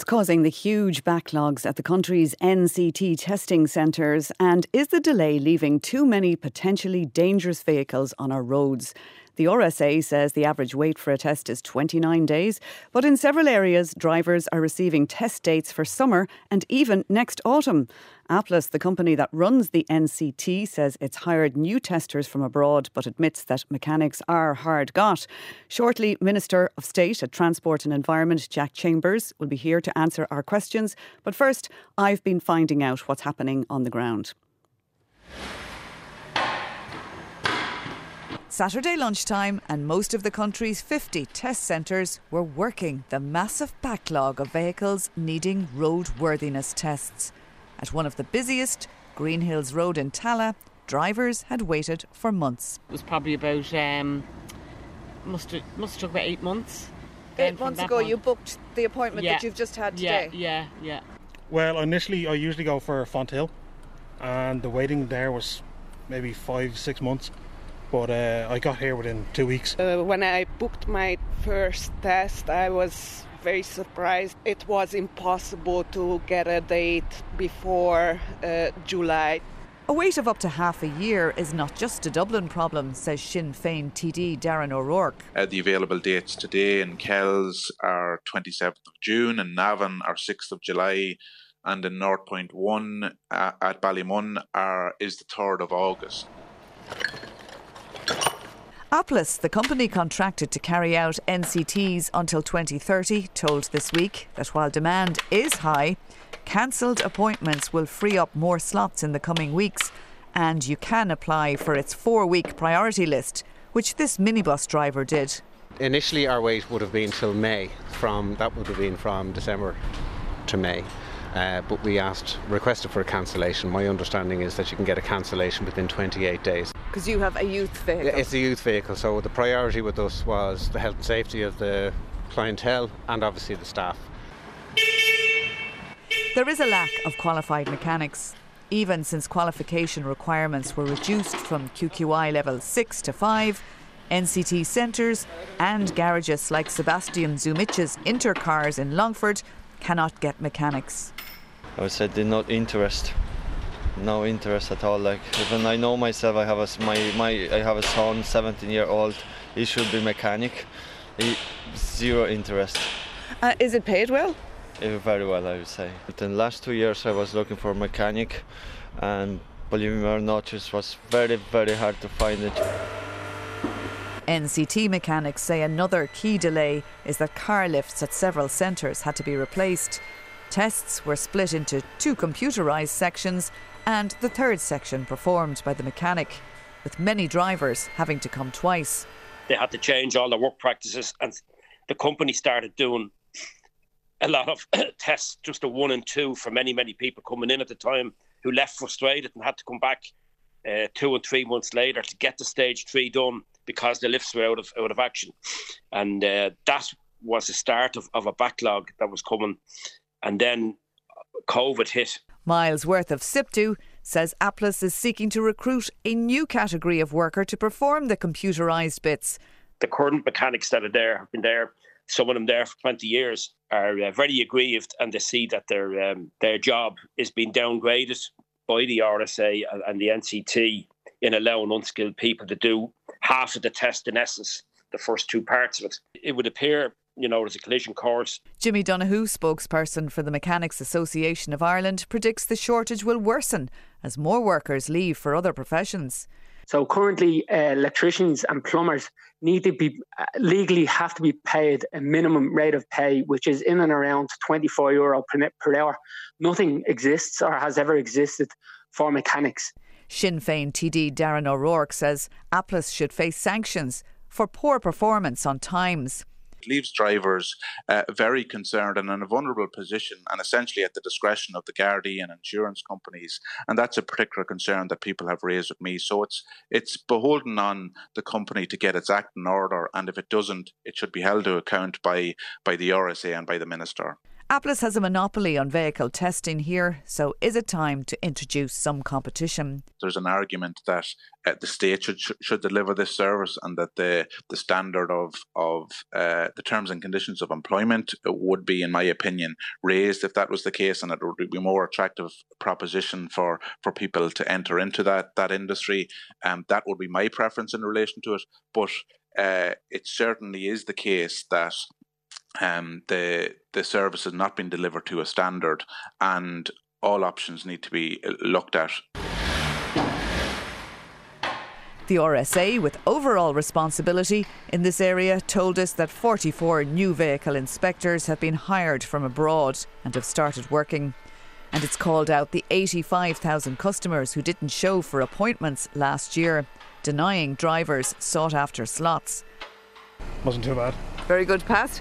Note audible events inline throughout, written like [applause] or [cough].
What's causing the huge backlogs at the country's NCT testing centres? And is the delay leaving too many potentially dangerous vehicles on our roads? The RSA says the average wait for a test is 29 days, but in several areas, drivers are receiving test dates for summer and even next autumn. Applus, the company that runs the NCT, says it's hired new testers from abroad, but admits that mechanics are hard got. Shortly, Minister of State at Transport and Environment, Jack Chambers, will be here to answer our questions. But first, I've been finding out what's happening on the ground. Saturday lunchtime, and most of the country's 50 test centres were working the massive backlog of vehicles needing roadworthiness tests. At one of the busiest, Green Hills Road in Tallaght, drivers had waited for months. It was probably about, um, must have, must have took about eight months. Eight months ago, point. you booked the appointment yeah. that you've just had today? Yeah, yeah, yeah. Well, initially, I usually go for Fonthill, and the waiting there was maybe five, six months but uh, I got here within two weeks. Uh, when I booked my first test, I was very surprised. It was impossible to get a date before uh, July. A wait of up to half a year is not just a Dublin problem, says Sinn Féin TD Darren O'Rourke. Uh, the available dates today in Kells are 27th of June, and Navan are 6th of July, and in North Point 1 uh, at Ballymun are, is the 3rd of August. Applus, the company contracted to carry out NCTs until 2030, told this week that while demand is high, cancelled appointments will free up more slots in the coming weeks, and you can apply for its four week priority list, which this minibus driver did. Initially, our wait would have been till May, from that would have been from December to May. Uh, but we asked, requested for a cancellation. My understanding is that you can get a cancellation within 28 days. Because you have a youth vehicle? It's a youth vehicle, so the priority with us was the health and safety of the clientele and obviously the staff. There is a lack of qualified mechanics. Even since qualification requirements were reduced from QQI level 6 to 5, NCT centres and garages like Sebastian Zumich's Intercars in Longford cannot get mechanics. I would say they're not interest, no interest at all. Like even I know myself, I have a my my I have a son, 17 year old. He should be mechanic. He, zero interest. Uh, is it paid well? Uh, very well, I would say. But in the last two years, I was looking for a mechanic, and believe me or not, it was very very hard to find it. NCT mechanics say another key delay is that car lifts at several centres had to be replaced. Tests were split into two computerised sections and the third section performed by the mechanic, with many drivers having to come twice. They had to change all their work practices, and the company started doing a lot of [clears throat] tests, just a one and two for many, many people coming in at the time who left frustrated and had to come back uh, two and three months later to get the stage three done because the lifts were out of out of action, and uh, that was the start of, of a backlog that was coming, and then COVID hit. Miles Worth of SIPTU says Applus is seeking to recruit a new category of worker to perform the computerised bits. The current mechanics that are there have been there, some of them there for 20 years, are uh, very aggrieved and they see that their um, their job is being downgraded by the RSA and the NCT in allowing unskilled people to do half of the test in essence, the first two parts of it. It would appear you know, there's a collision course. Jimmy Donoghue, spokesperson for the Mechanics Association of Ireland, predicts the shortage will worsen as more workers leave for other professions. So currently, uh, electricians and plumbers need to be uh, legally have to be paid a minimum rate of pay, which is in and around 24 euro per, per hour. Nothing exists or has ever existed for mechanics. Sinn Féin TD Darren O'Rourke says Applus should face sanctions for poor performance on times. It leaves drivers uh, very concerned and in a vulnerable position and essentially at the discretion of the Gardaí and insurance companies. And that's a particular concern that people have raised with me. So it's it's beholden on the company to get its act in order. And if it doesn't, it should be held to account by, by the RSA and by the Minister. Applus has a monopoly on vehicle testing here, so is it time to introduce some competition? There's an argument that uh, the state should should deliver this service, and that the the standard of of uh, the terms and conditions of employment would be, in my opinion, raised if that was the case, and it would be a more attractive proposition for for people to enter into that that industry. Um, that would be my preference in relation to it, but. Uh, it certainly is the case that um, the the service has not been delivered to a standard, and all options need to be uh, looked at. The RSA, with overall responsibility in this area, told us that 44 new vehicle inspectors have been hired from abroad and have started working. And it's called out the 85,000 customers who didn't show for appointments last year, denying drivers sought after slots. Wasn't too bad. Very good pass.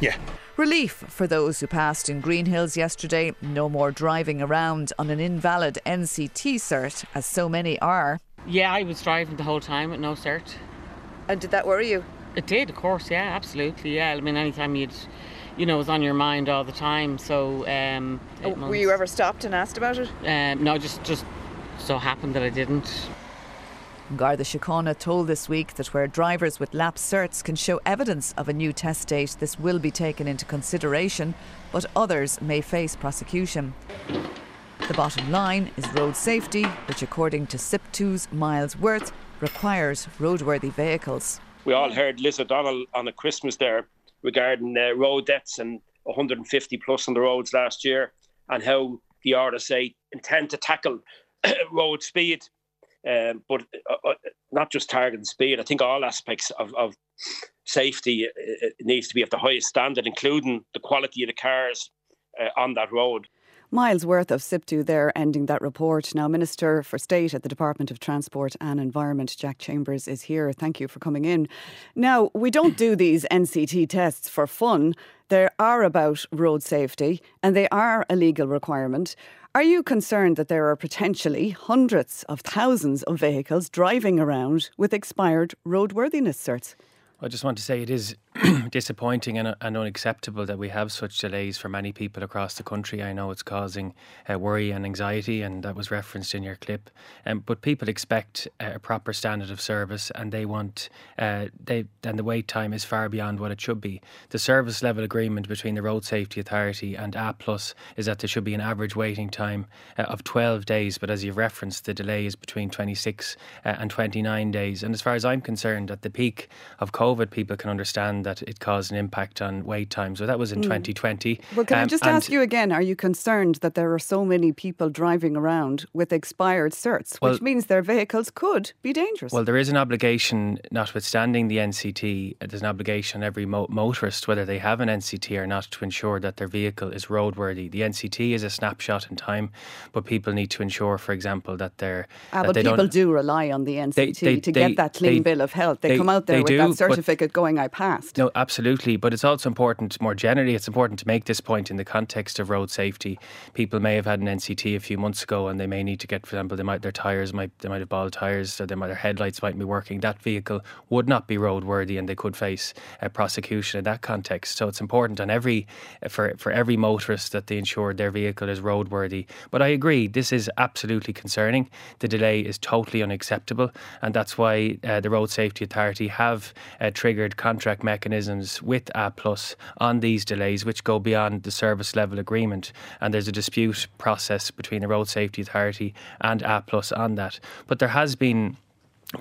Yeah. Relief for those who passed in Green Hills yesterday. No more driving around on an invalid NCT cert, as so many are. Yeah, I was driving the whole time with no cert. And did that worry you? It did, of course. Yeah, absolutely. Yeah, I mean, anytime you'd, you know, it was on your mind all the time. So, um, oh, were you ever stopped and asked about it? Um, no, just just so happened that I didn't. Garda Síochána told this week that where drivers with lapsed certs can show evidence of a new test date, this will be taken into consideration, but others may face prosecution. The bottom line is road safety, which, according to SIPTU's Miles Worth, requires roadworthy vehicles. We all heard Liz O'Donnell on a Christmas there regarding uh, road deaths and 150 plus on the roads last year, and how the RSA intend to tackle [coughs] road speed um, but uh, uh, not just targeting speed. I think all aspects of, of safety uh, uh, needs to be of the highest standard, including the quality of the cars uh, on that road. Miles worth of SIPTU there ending that report. Now, Minister for State at the Department of Transport and Environment, Jack Chambers, is here. Thank you for coming in. Now, we don't do these NCT tests for fun. They are about road safety and they are a legal requirement. Are you concerned that there are potentially hundreds of thousands of vehicles driving around with expired roadworthiness certs? I just want to say it is [clears throat] disappointing and, and, unacceptable that we have such delays for many people across the country. I know it's causing uh, worry and anxiety, and that was referenced in your clip. Um, but people expect a proper standard of service, and they want uh, they and the wait time is far beyond what it should be. The service level agreement between the Road Safety Authority and Applus is that there should be an average waiting time uh, of 12 days, but as you've referenced, the delay is between 26 uh, and 29 days. And as far as I'm concerned, at the peak of COVID, people can understand that it caused an impact on wait times. So that was in mm. 2020. Well, can um, I just ask you again? Are you concerned that there are so many people driving around with expired certs, well, which means their vehicles could be dangerous? Well, there is an obligation, notwithstanding the NCT, there's an obligation on every mo- motorist, whether they have an NCT or not, to ensure that their vehicle is roadworthy. The NCT is a snapshot in time, but people need to ensure, for example, that they're. Ah, but people do rely on the NCT they, they, to they, get that clean bill of health. They, come out there with do, that certificate going, I No, absolutely. But it's also important, more generally, it's important to make this point in the context of road safety. People may have had an NCT a few months ago, and they may need to get, for example, they might their tires might they might have bald tires, or they might, their headlights might be working. That vehicle would not be roadworthy, and they could face a prosecution in that context. So it's important on every for for every motorist that they ensure their vehicle is roadworthy. But I agree, this is absolutely concerning. The delay is totally unacceptable, and that's why uh, the Road Safety Authority have uh, triggered contract mechanisms mechanisms with Applus on these delays, which go beyond the service level agreement. And there's a dispute process between the Road Safety Authority and Applus on that. But there has been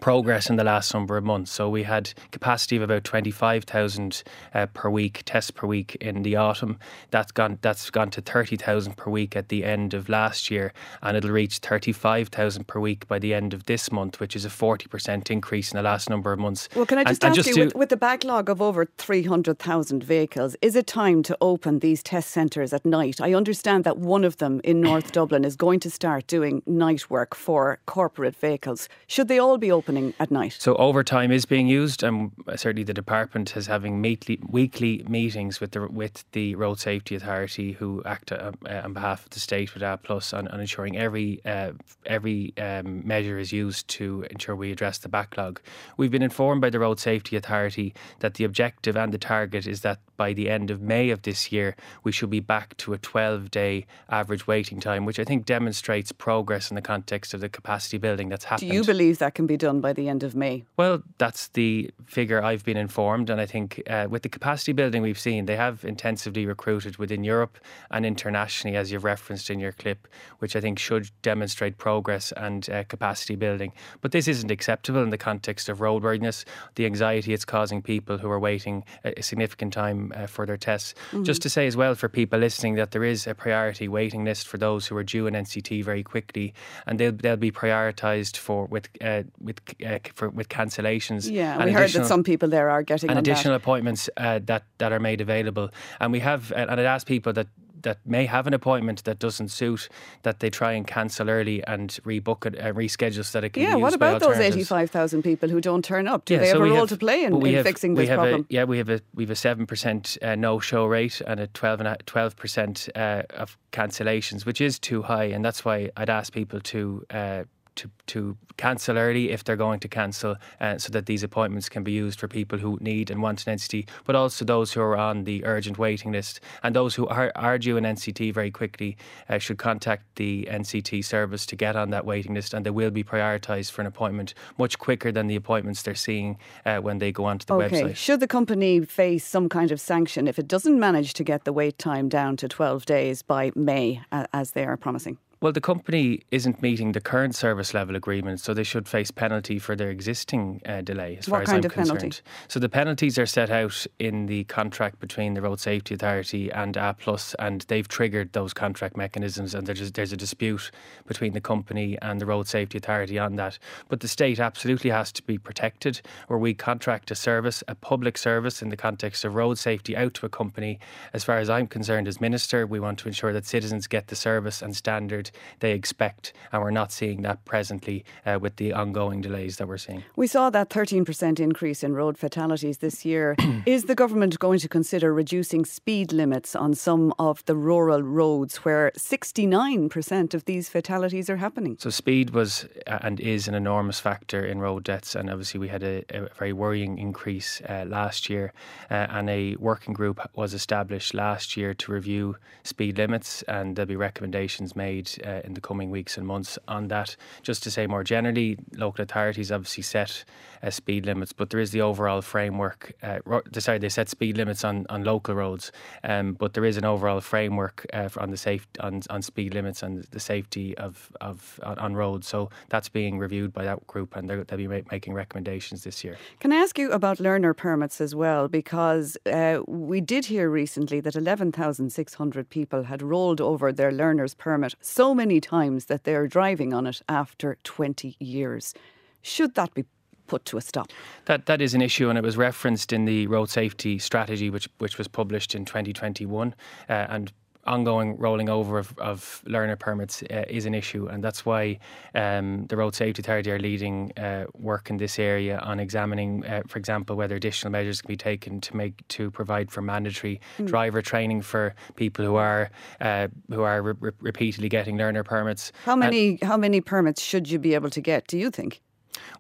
progress in the last number of months. So we had capacity of about 25,000 uh, per week, tests per week in the autumn. That's gone that's gone to 30,000 per week at the end of last year and it'll reach 35,000 per week by the end of this month, which is a 40% increase in the last number of months. Well, can I just and, ask and just you, with, with the backlog of over 300,000 vehicles, is it time to open these test centres at night? I understand that one of them in North Dublin is going to start doing night work for corporate vehicles. Should they all be opening at night. So overtime is being used, and certainly the department is having weekly, weekly meetings with the with the Road Safety Authority, who act uh, on behalf of the state with Applus on, on ensuring every uh, every um, measure is used to ensure we address the backlog. We've been informed by the Road Safety Authority that the objective and the target is that by the end of May of this year, we should be back to a 12 day average waiting time, which I think demonstrates progress in the context of the capacity building that's happened. Do you believe that can be done by the end of May? Well, that's the figure I've been informed. And I think uh, with the capacity building we've seen, they have intensively recruited within Europe and internationally, as you've referenced in your clip, which I think should demonstrate progress and uh, capacity building. But this isn't acceptable in the context of roadworthiness, the anxiety it's causing people who are waiting a significant time uh, for their tests. Mm-hmm. Just to say as well for people listening that there is a priority waiting list for those who are due an NCT very quickly, and they'll they'll be prioritised for with uh, with uh, for with cancellations. Yeah, we heard that some people there are getting and additional that. appointments uh, that that are made available, and we have and I'd ask people that that may have an appointment that doesn't suit that they try and cancel early and rebook it, uh, reschedule so that it can yeah, be what about those 85,000 people who don't turn up? Do yeah, they have so a role have, to play in, in have, fixing this problem? A, yeah, we have a we have a 7% uh, no-show rate and a 12 and 12% uh, of cancellations, which is too high and that's why I'd ask people to uh, to, to cancel early if they're going to cancel, uh, so that these appointments can be used for people who need and want an NCT, but also those who are on the urgent waiting list. And those who are, are due an NCT very quickly uh, should contact the NCT service to get on that waiting list, and they will be prioritised for an appointment much quicker than the appointments they're seeing uh, when they go onto the okay. website. Should the company face some kind of sanction if it doesn't manage to get the wait time down to 12 days by May, as they are promising? Well, the company isn't meeting the current service level agreement, so they should face penalty for their existing uh, delay, as what far as I'm concerned. Penalty? So the penalties are set out in the contract between the Road Safety Authority and Applus, and they've triggered those contract mechanisms, and there's there's a dispute between the company and the Road Safety Authority on that. But the state absolutely has to be protected, where we contract a service, a public service, in the context of road safety, out to a company. As far as I'm concerned, as minister, we want to ensure that citizens get the service and standard they expect, and we're not seeing that presently uh, with the ongoing delays that we're seeing. We saw that 13% increase in road fatalities this year. [clears throat] Is the government going to consider reducing speed limits on some of the rural roads where 69% of these fatalities are happening? So, speed was uh, and is an enormous factor in road deaths, and obviously, we had a, a very worrying increase uh, last year. Uh, and a working group was established last year to review speed limits, and there'll be recommendations made uh, in the coming weeks and months on that. Just to say more generally, local authorities obviously set uh, speed limits, but there is the overall framework. Uh, sorry, they set speed limits on, on local roads, um, but there is an overall framework uh, on the safe on, on speed limits and the safety of, of on, on roads. So that's being reviewed by that group, and they'll be making recommendations this year. Can I ask you about learner permits as well? Because uh, we did hear recently that 11,600 people had rolled over their learner's permit so many times that they're driving on it after 20 years. Should that be put to a stop. That that is an issue, and it was referenced in the road safety strategy, which which was published in 2021, uh, and ongoing rolling over of, of learner permits uh, is an issue, and that's why um, the Road Safety Authority are leading uh, work in this area on examining, uh, for example, whether additional measures can be taken to make to provide for mandatory mm. driver training for people who are uh, who are re- repeatedly getting learner permits. How many how many permits should you be able to get? Do you think?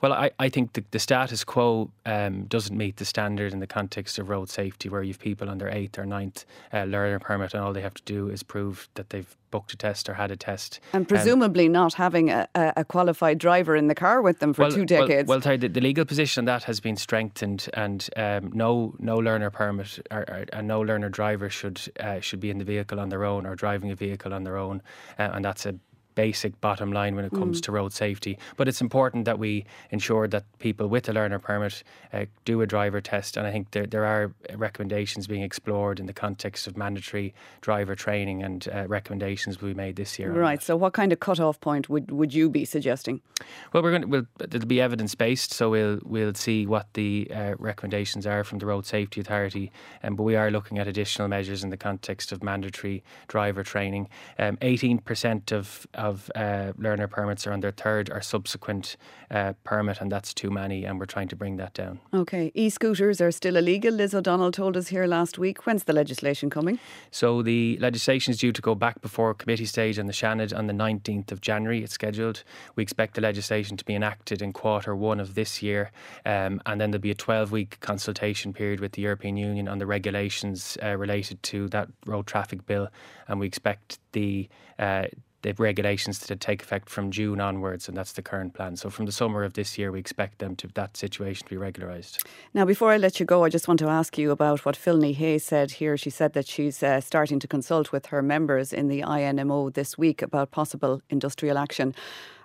Well, I, I think the, the status quo um, doesn't meet the standard in the context of road safety, where you've people on their eighth or ninth uh, learner permit, and all they have to do is prove that they've booked a test or had a test. And um, presumably um, not having a, a, qualified driver in the car with them for well, two decades. Well, well sorry, the, the, legal position on that has been strengthened, and um, no no learner permit or, or, and no learner driver should uh, should be in the vehicle on their own or driving a vehicle on their own, uh, and that's a basic bottom line when it comes mm. to road safety. But it's important that we ensure that people with a learner permit uh, do a driver test. And I think there, there are recommendations being explored in the context of mandatory driver training and uh, recommendations will be made this year. Right. So, what kind of cut-off point would, would you be suggesting? Well, we're going to, we'll, it'll be evidence based, so we'll we'll see what the uh, recommendations are from the Road Safety Authority. Um, but we are looking at additional measures in the context of mandatory driver training. Um, 18% of of uh, learner permits are on their third or subsequent uh, permit, and that's too many, and we're trying to bring that down. Okay, e scooters are still illegal. Liz O'Donnell told us here last week. When's the legislation coming? So the legislation is due to go back before committee stage on the Seanad on the 19th of January. It's scheduled. We expect the legislation to be enacted in quarter one of this year, um, and then there'll be a 12 week consultation period with the European Union on the regulations uh, related to that road traffic bill, and we expect the uh, the regulations to take effect from June onwards, and that's the current plan. So from the summer of this year, we expect them to that situation to be regularised. Now, before I let you go, I just want to ask you about what Phil Ní Sheaghdha said here. She said that she's uh, starting to consult with her members in the INMO this week about possible industrial action.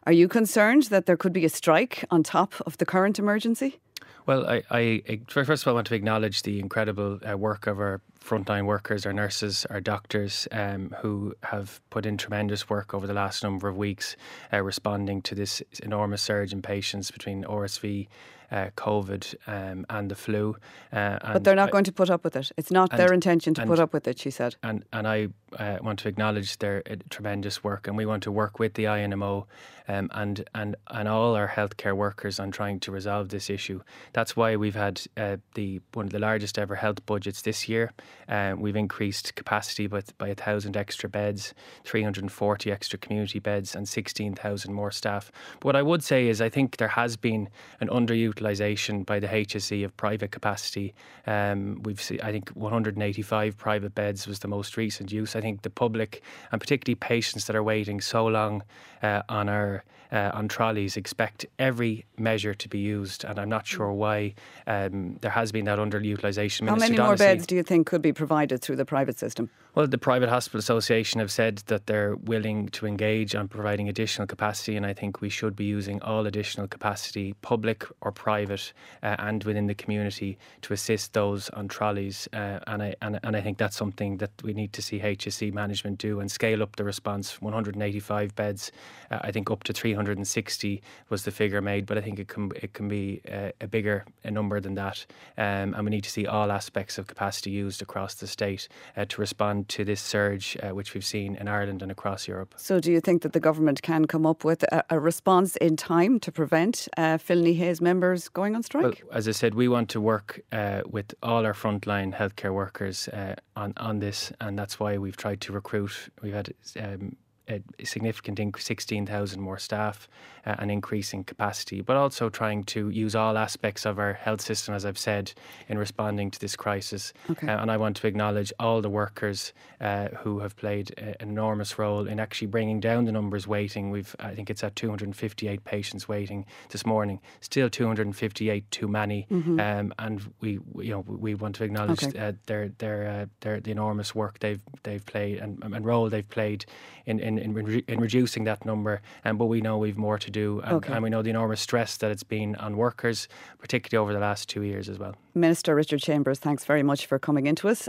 Are you concerned that there could be a strike on top of the current emergency? Well, I, I, first of all I want to acknowledge the incredible uh, work of our frontline workers, our nurses, our doctors, um, who have put in tremendous work over the last number of weeks, uh, responding to this enormous surge in patients between RSV uh, COVID um, and the flu. Uh, but they're not I, going to put up with it. It's not and, their intention to and, put up with it, she said. And and I uh, want to acknowledge their uh, tremendous work, and we want to work with the INMO um, and and and all our healthcare workers on trying to resolve this issue. That's why we've had uh, the one of the largest ever health budgets this year. Uh, we've increased capacity by by a thousand extra beds, 340 extra community beds, and 16,000 more staff. But what I would say is, I think there has been an underutilized utilisation by the HSE of private capacity. Um, we've seen, I think 185 private beds was the most recent use. I think the public and particularly patients that are waiting so long uh, on our uh, on trolleys expect every measure to be used, and I'm not sure why um, there has been that underutilisation. How many more beds do you think could be provided through the private system? Well, the Private Hospital Association have said that they're willing to engage on providing additional capacity, and I think we should be using all additional capacity, public or private, uh, and within the community, to assist those on trolleys. Uh, and I and, and I think that's something that we need to see HSE management do and scale up the response. 185 beds, uh, I think up to 360 was the figure made, but I think it can it can be a, a bigger a number than that, um, and we need to see all aspects of capacity used across the state uh, to respond to this surge uh, which we've seen in Ireland and across Europe. So, do you think that the government can come up with a, a response in time to prevent uh, Hayes members going on strike? Well, as I said, we want to work uh, with all our frontline healthcare workers uh, on on this, and that's why we've tried to recruit. We've had um, a significant increase, 16,000 more staff, uh, an increase in capacity, but also trying to use all aspects of our health system, as I've said, in responding to this crisis. Okay. Uh, and I want to acknowledge all the workers uh, who have played an enormous role in actually bringing down the numbers waiting. We've, I think it's at 258 patients waiting this morning. Still 258 too many, mm-hmm. um, and we, you know, we want to acknowledge okay. Uh, their their uh, their the enormous work they've they've played and, and role they've played in in in, in, re- in reducing that number. Um, but we know we've more to do, and, okay. and we know the enormous stress that it's been on workers, particularly over the last two years as well. Minister Richard Chambers, thanks very much for coming into us.